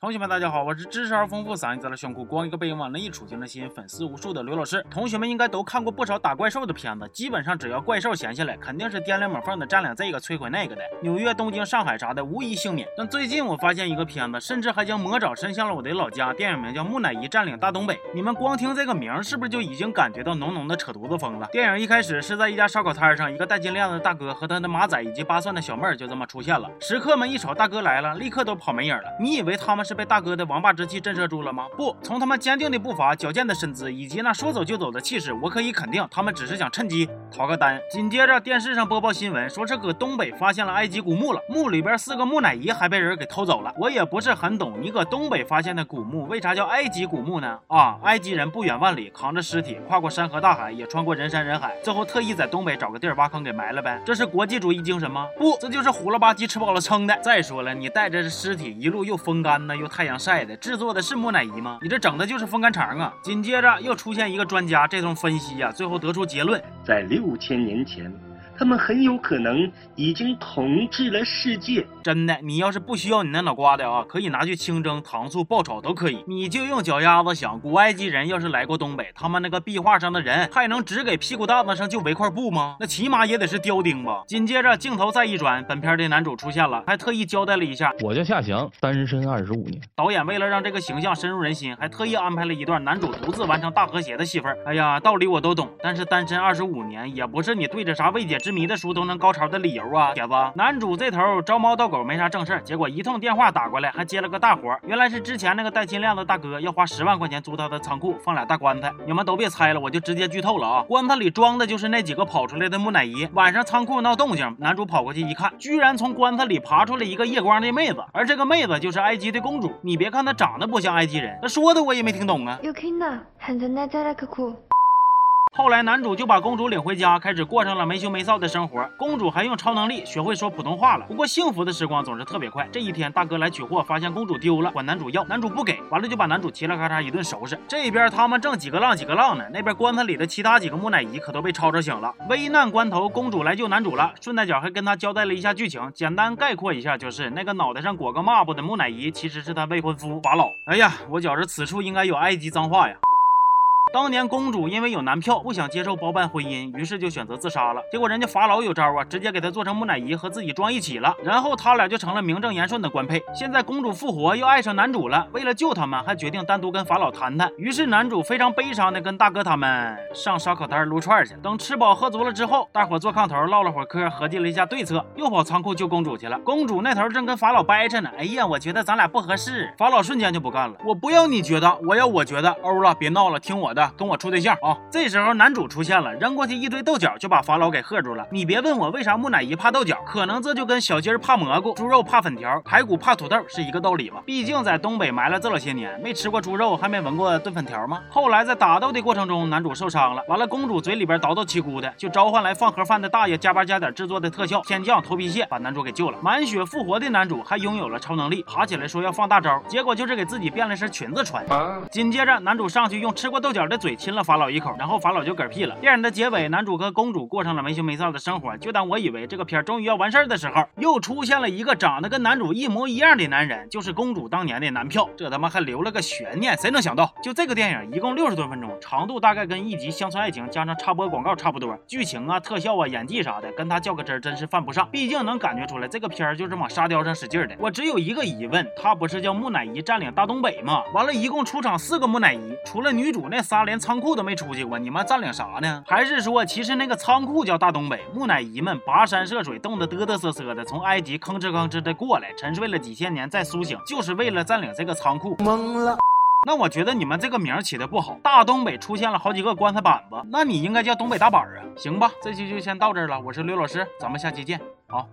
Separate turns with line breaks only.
同学们，大家好，我是知识而丰富、嗓音在了炫酷、光一个背影往那一杵就能吸引粉丝无数的刘老师。同学们应该都看过不少打怪兽的片子，基本上只要怪兽闲下来，肯定是掂量门缝的占领这个摧毁那个的。纽约、东京、上海啥的无一幸免。但最近我发现一个片子，甚至还将魔爪伸向了我的老家，电影名叫《木乃伊占领大东北》。你们光听这个名，是不是就已经感觉到浓浓的扯犊子风了？电影一开始是在一家烧烤摊上，一个戴金链子的大哥和他的马仔以及扒蒜的小妹儿就这么出现了。食客们一瞅大哥来了，立刻都跑没影了。你以为他们是被大哥的王霸？之气震慑住了吗？不，从他们坚定的步伐、矫健的身姿以及那说走就走的气势，我可以肯定，他们只是想趁机逃个单。紧接着电视上播报新闻，说是搁东北发现了埃及古墓了，墓里边四个木乃伊还被人给偷走了。我也不是很懂，你搁东北发现的古墓，为啥叫埃及古墓呢？啊，埃及人不远万里扛着尸体，跨过山河大海，也穿过人山人海，最后特意在东北找个地儿挖坑给埋了呗？这是国际主义精神吗？不，这就是虎了吧唧吃饱了撑的。再说了，你带着尸体一路又风干呢，又太阳晒的。制作的是木乃伊吗？你这整的就是风干肠啊！紧接着又出现一个专家，这通分析呀，最后得出结论，
在六千年前。他们很有可能已经统治了世界。
真的，你要是不需要你那脑瓜的啊，可以拿去清蒸、糖醋、爆炒都可以。你就用脚丫子想，古埃及人要是来过东北，他们那个壁画上的人还能只给屁股蛋子上就围块布吗？那起码也得是雕钉吧。紧接着镜头再一转，本片的男主出现了，还特意交代了一下：
我叫夏翔，单身二十五年。
导演为了让这个形象深入人心，还特意安排了一段男主独自完成大和谐的戏份。哎呀，道理我都懂，但是单身二十五年也不是你对着啥未解之谜的书都能高。潮的理由啊，铁子，男主这头招猫逗狗没啥正事儿，结果一通电话打过来，还接了个大活，原来是之前那个戴金链子大哥要花十万块钱租他的仓库放俩大棺材。你们都别猜了，我就直接剧透了啊！棺材里装的就是那几个跑出来的木乃伊。晚上仓库闹动静，男主跑过去一看，居然从棺材里爬出来一个夜光的妹子，而这个妹子就是埃及的公主。你别看她长得不像埃及人，她说的我也没听懂啊。后来，男主就把公主领回家，开始过上了没羞没臊的生活。公主还用超能力学会说普通话了。不过，幸福的时光总是特别快。这一天，大哥来取货，发现公主丢了，管男主要，男主不给，完了就把男主嘁啦咔嚓一顿收拾。这边他们正几个浪几个浪呢，那边棺材里的其他几个木乃伊可都被吵吵醒了。危难关头，公主来救男主了，顺带脚还跟他交代了一下剧情，简单概括一下就是，那个脑袋上裹个抹布的木乃伊其实是他未婚夫法老。哎呀，我觉着此处应该有埃及脏话呀。当年公主因为有男票，不想接受包办婚姻，于是就选择自杀了。结果人家法老有招啊，直接给她做成木乃伊和自己装一起了，然后他俩就成了名正言顺的官配。现在公主复活，又爱上男主了，为了救他们，还决定单独跟法老谈谈。于是男主非常悲伤的跟大哥他们上烧烤摊撸串去。等吃饱喝足了之后，大伙坐炕头唠了会嗑，合计了一下对策，又跑仓库救公主去了。公主那头正跟法老掰扯呢，哎呀，我觉得咱俩不合适。法老瞬间就不干了，我不要你觉得，我要我觉得。欧了，别闹了，听我的。跟我处对象啊！这时候男主出现了，扔过去一堆豆角，就把法老给吓住了。你别问我为啥木乃伊怕豆角，可能这就跟小鸡儿怕蘑菇、猪肉怕粉条、排骨怕土豆是一个道理吧？毕竟在东北埋了这老些年，没吃过猪肉，还没闻过炖粉条吗？后来在打斗的过程中，男主受伤了，完了公主嘴里边叨叨气咕的，就召唤来放盒饭的大爷加班加点制作的特效天降头皮屑，把男主给救了。满血复活的男主还拥有了超能力，爬起来说要放大招，结果就是给自己变了身裙子穿。紧接着男主上去用吃过豆角的嘴亲。了法老一口，然后法老就嗝屁了。电影的结尾，男主和公主过上了没羞没臊的生活。就当我以为这个片终于要完事儿的时候，又出现了一个长得跟男主一模一样的男人，就是公主当年的男票。这他妈还留了个悬念，谁能想到？就这个电影一共六十多分钟，长度大概跟一集《乡村爱情》加上插播广告差不多，剧情啊、特效啊、演技啥的，跟他较个真真是犯不上。毕竟能感觉出来，这个片儿就是往沙雕上使劲的。我只有一个疑问，他不是叫木乃伊占领大东北吗？完了，一共出场四个木乃伊，除了女主那仨，连仓库都没出去过。你们占领啥呢？还是说，其实那个仓库叫大东北，木乃伊们跋山涉水，冻得嘚嘚瑟瑟的，从埃及吭哧吭哧的过来，沉睡了几千年再苏醒，就是为了占领这个仓库？懵了。那我觉得你们这个名起的不好。大东北出现了好几个棺材板子，那你应该叫东北大板儿啊。行吧，这期就先到这儿了。我是刘老师，咱们下期见。好。